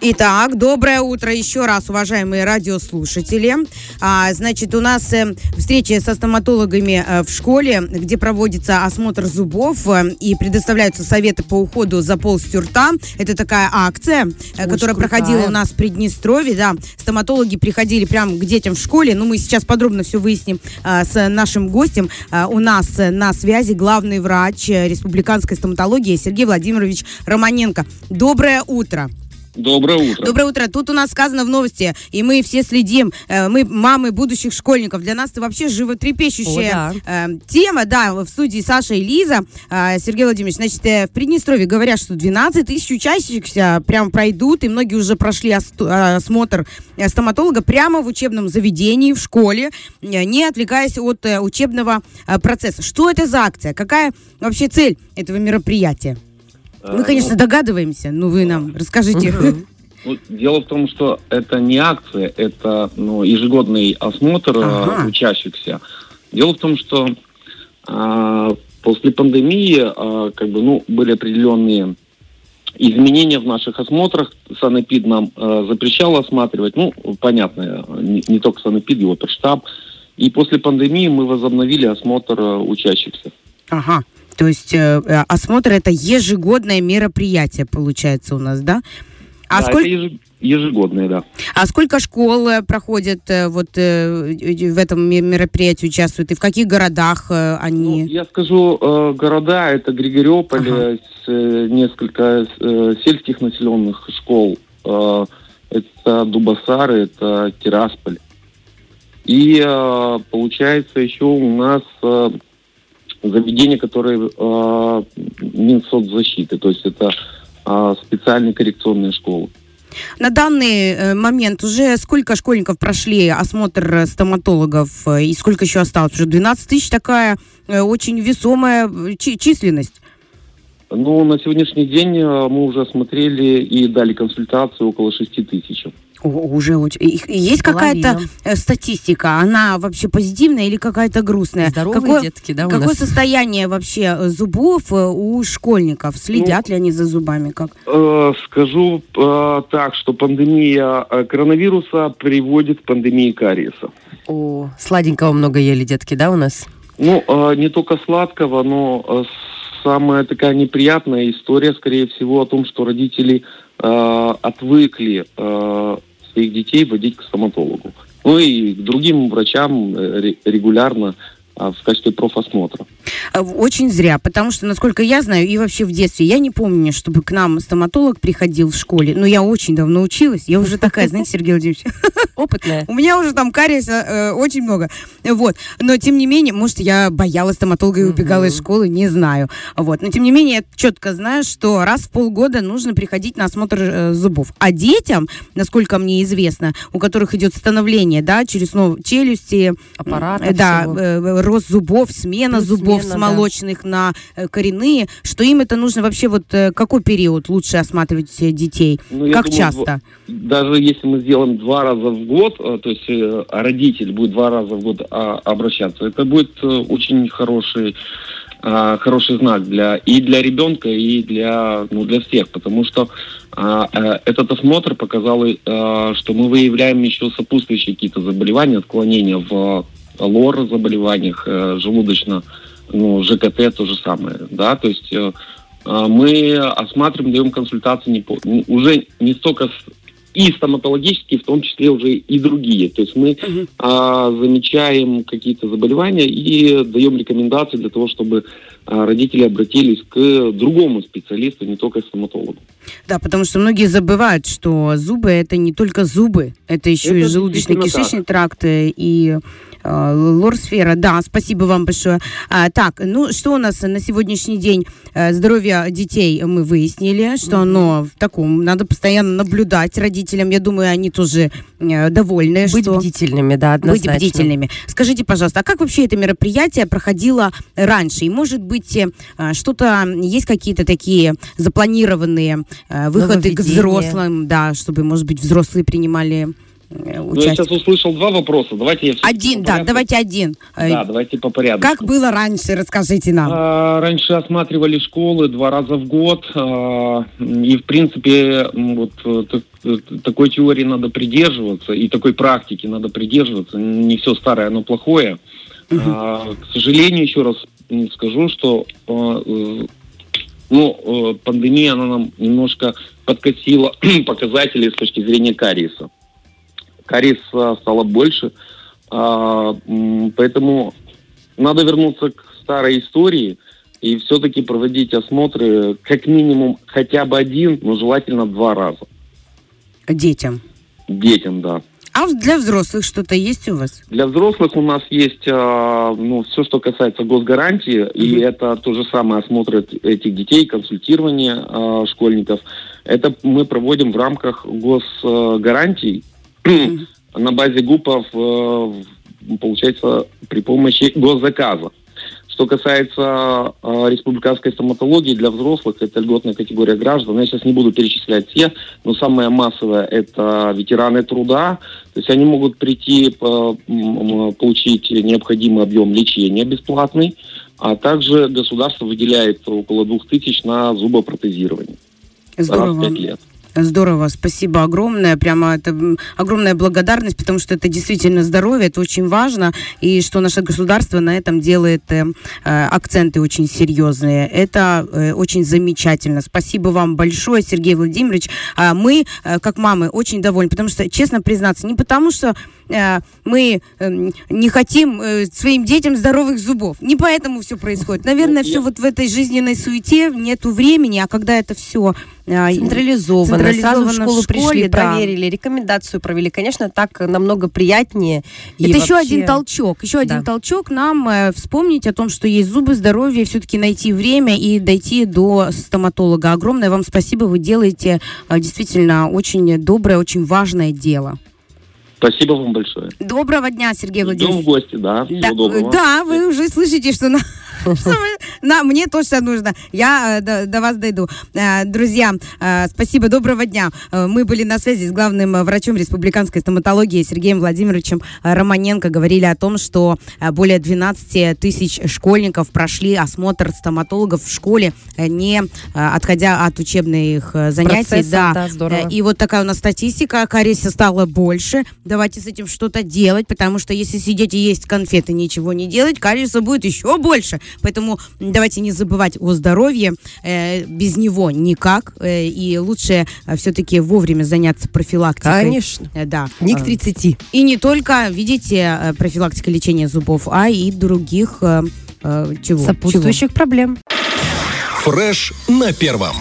Итак, доброе утро еще раз, уважаемые радиослушатели. А, значит, у нас э, встреча со стоматологами э, в школе, где проводится осмотр зубов э, и предоставляются советы по уходу за полостью рта. Это такая акция, э, Очень которая крутая. проходила у нас в Приднестровье. Да, стоматологи приходили прямо к детям в школе. Ну, мы сейчас подробно все выясним а, с нашим гостем. А, у нас э, на связи главный врач э, республиканской стоматологии Сергей Владимирович Романенко. Доброе утро. Доброе утро. Доброе утро. Тут у нас сказано в новости, и мы все следим. Э, Мы мамы будущих школьников. Для нас это вообще животрепещущая О, э, тема. Да, в студии Саша и Лиза. Э, Сергей Владимирович, значит, э, в Приднестровье говорят, что 12 тысяч учащихся прям пройдут, и многие уже прошли ос- осмотр стоматолога прямо в учебном заведении, в школе, не отвлекаясь от учебного процесса. Что это за акция? Какая вообще цель этого мероприятия? Мы, конечно, догадываемся, но вы нам расскажите. Ну, дело в том, что это не акция, это ну, ежегодный осмотр э, Ага. учащихся. Дело в том, что а, после пандемии а, как бы, ну, были определенные изменения в наших осмотрах. Санэпид нам э, запрещал осматривать. Ну, понятно, не, не только Санэпид, его штаб. И после пандемии мы возобновили осмотр э, учащихся. Ага. То есть э, э, осмотр это ежегодное мероприятие, получается, у нас, да? А, Да, сколько, это еж- ежегодное, да. а сколько школ э, проходят вот в этом ме- мероприятии участвуют? И в каких городах э, Ну, они? я скажу, города это Григорioполь, Ага. несколько сельских населенных школ. Это Дубасары, это Тирасполь. И получается еще у нас заведения, которые э, Минсоцзащиты, то есть это э, специальные коррекционные школы. На данный э, момент уже сколько школьников прошли осмотр стоматологов э, и сколько еще осталось? Уже 12 тысяч такая э, очень весомая чи- численность. Ну, на сегодняшний день э, мы уже осмотрели и дали консультацию около 6 тысяч. О, уже очень. Есть какая-то э, статистика? Она вообще позитивная или какая-то грустная? Здоровые Какое- детки, да, у Какое нас? состояние вообще э, зубов у школьников? Следят ли они за зубами? Как? Э, Скажу э, так, что пандемия коронавируса приводит к пандемии кариеса. О, сладенького много ели детки, да, у нас? Ну, э, не только сладкого, но э, самая такая неприятная история, скорее всего, о том, что родители э, отвыкли э, своих детей водить к стоматологу. Ну и к другим врачам э, ре- регулярно в качестве профосмотра. Э, Очень зря, потому что, насколько я знаю, и вообще в детстве, я не помню, чтобы к нам стоматолог приходил в школе. Но я очень давно училась. Я уже такая, знаете, Сергей Владимирович, Опытная. у меня уже там кариеса э, очень много. Вот. Но, тем не менее, может, я боялась стоматолога и убегала из школы, не знаю. Вот. Но, тем не менее, я четко знаю, что раз в полгода нужно приходить на осмотр э, зубов. А детям, насколько мне известно, у которых идет становление, да, через челюсти, Аппарата Э, Да, рост зубов, смена Плюс зубов смена, с молочных на э, коренные, что им это нужно вообще вот э, какой период лучше осматривать э, детей? Ну, как думаю, часто? даже если мы сделаем два раза в год, то есть э, родитель будет два раза в год а, обращаться, это будет очень хороший а, хороший знак для и для ребенка и для ну для всех, потому что а, этот осмотр показал, что мы выявляем еще сопутствующие какие-то заболевания, отклонения в лор заболеваниях, э, желудочно, ну ЖКТ то же самое, да, то есть э, э, мы осматриваем, даем консультации не по- уже не столько и стоматологические, в том числе уже и другие. То есть мы Мгм. а, замечаем какие-то заболевания и даем рекомендации для того, чтобы а, родители обратились к другому специалисту, не только к стоматологу. Да, потому что многие забывают, что зубы это не только зубы, это еще и Это желудочно-кишечный тракт э, и э, лор-сфера. Да, спасибо вам большое. А, так, ну что у нас на сегодняшний день? Э, здоровье детей мы выяснили, что оно в таком, надо постоянно наблюдать родителям. Я думаю, они тоже э, довольны. Быть что... бдительными, да, однозначно. Быть бдительными. Скажите, пожалуйста, а как вообще это мероприятие проходило раньше? И, может быть, э, что-то, есть какие-то такие запланированные э, выходы к взрослым, да, чтобы, может быть, взрослые принимали э, Ну, я сейчас услышал два вопроса. Давайте я Один, да, давайте один. Э, Да, давайте по порядку. Как было раньше, расскажите нам. А, Раньше осматривали школы два раза в год, а, и в принципе вот э, так- э, такой теории надо придерживаться, и такой практики надо придерживаться. Не все старое, оно плохое. А, К сожалению, еще раз скажу, что э, ну, э, пандемия она нам немножко подкосила показатели с точки зрения кариеса. Кариеса стало больше, м, поэтому надо вернуться к старой истории и все-таки проводить осмотры как минимум хотя бы один, но желательно два раза. Детям. Детям, да. А для взрослых что-то есть у вас? Для взрослых у нас есть а, ну, все, что касается госгарантии, и Мгм. это то же самое осмотр эт- этих детей, консультирование а, школьников. Это мы проводим в рамках госгарантий на базе ГУПов, получается, при помощи госзаказа. Что касается э, республиканской стоматологии для взрослых, это льготная категория граждан. Я сейчас не буду перечислять все, но самое массовое это ветераны труда. То есть они могут прийти, м, получить необходимый объем лечения бесплатный, а также государство выделяет около двух тысяч на зубопротезирование раз в Здорово. пять лет. Здорово, спасибо огромное. Прямо это огромная благодарность, потому что это действительно здоровье, это очень важно, и что наше государство на этом делает э, э, акценты очень серьезные. Это э, очень замечательно. Спасибо вам большое, Сергей Владимирович. А мы, э, как мамы, очень довольны, потому что, честно признаться, не потому что мы э, не хотим э, своим детям здоровых зубов, не поэтому все происходит. Наверное, Ну, все я- вот в этой жизненной суете нету времени, а когда это все Централизованно. Сразу в школу в школе, пришли, да. проверили, рекомендацию провели. Конечно, так намного приятнее. Это еще вообще- один толчок, еще один Да. толчок нам э, вспомнить о том, что есть зубы, здоровье, все-таки найти время и дойти до стоматолога. Огромное вам спасибо, вы делаете э, действительно очень доброе, очень важное дело. Спасибо вам большое. Доброго дня, Сергей Ждем в Владимирович. гости, да. Да, доброго. да, вы уже слышите, что на, на- мне точно нужно. Я э, до, до вас дойду. Э, Друзья, э, спасибо, доброго дня. Мы были на связи с главным врачом республиканской стоматологии Сергеем Владимировичем Романенко. Говорили о том, что более 12 тысяч школьников прошли осмотр стоматологов в школе, не отходя от учебных занятий. Процесса, да, да, здорово. И вот такая у нас статистика. Кариеса стало больше. Давайте с этим что-то делать, потому что если сидеть и есть конфеты, ничего не делать, кариеса будет еще больше. Поэтому давайте не забывать о здоровье. Э, без него никак. Э, и лучше все-таки вовремя заняться профилактикой. Конечно. Э, да. Не к Э, 30. И не только, видите, э, профилактика лечения зубов, а и других э, э, чего? Сопутствующих проблем. Фреш на первом.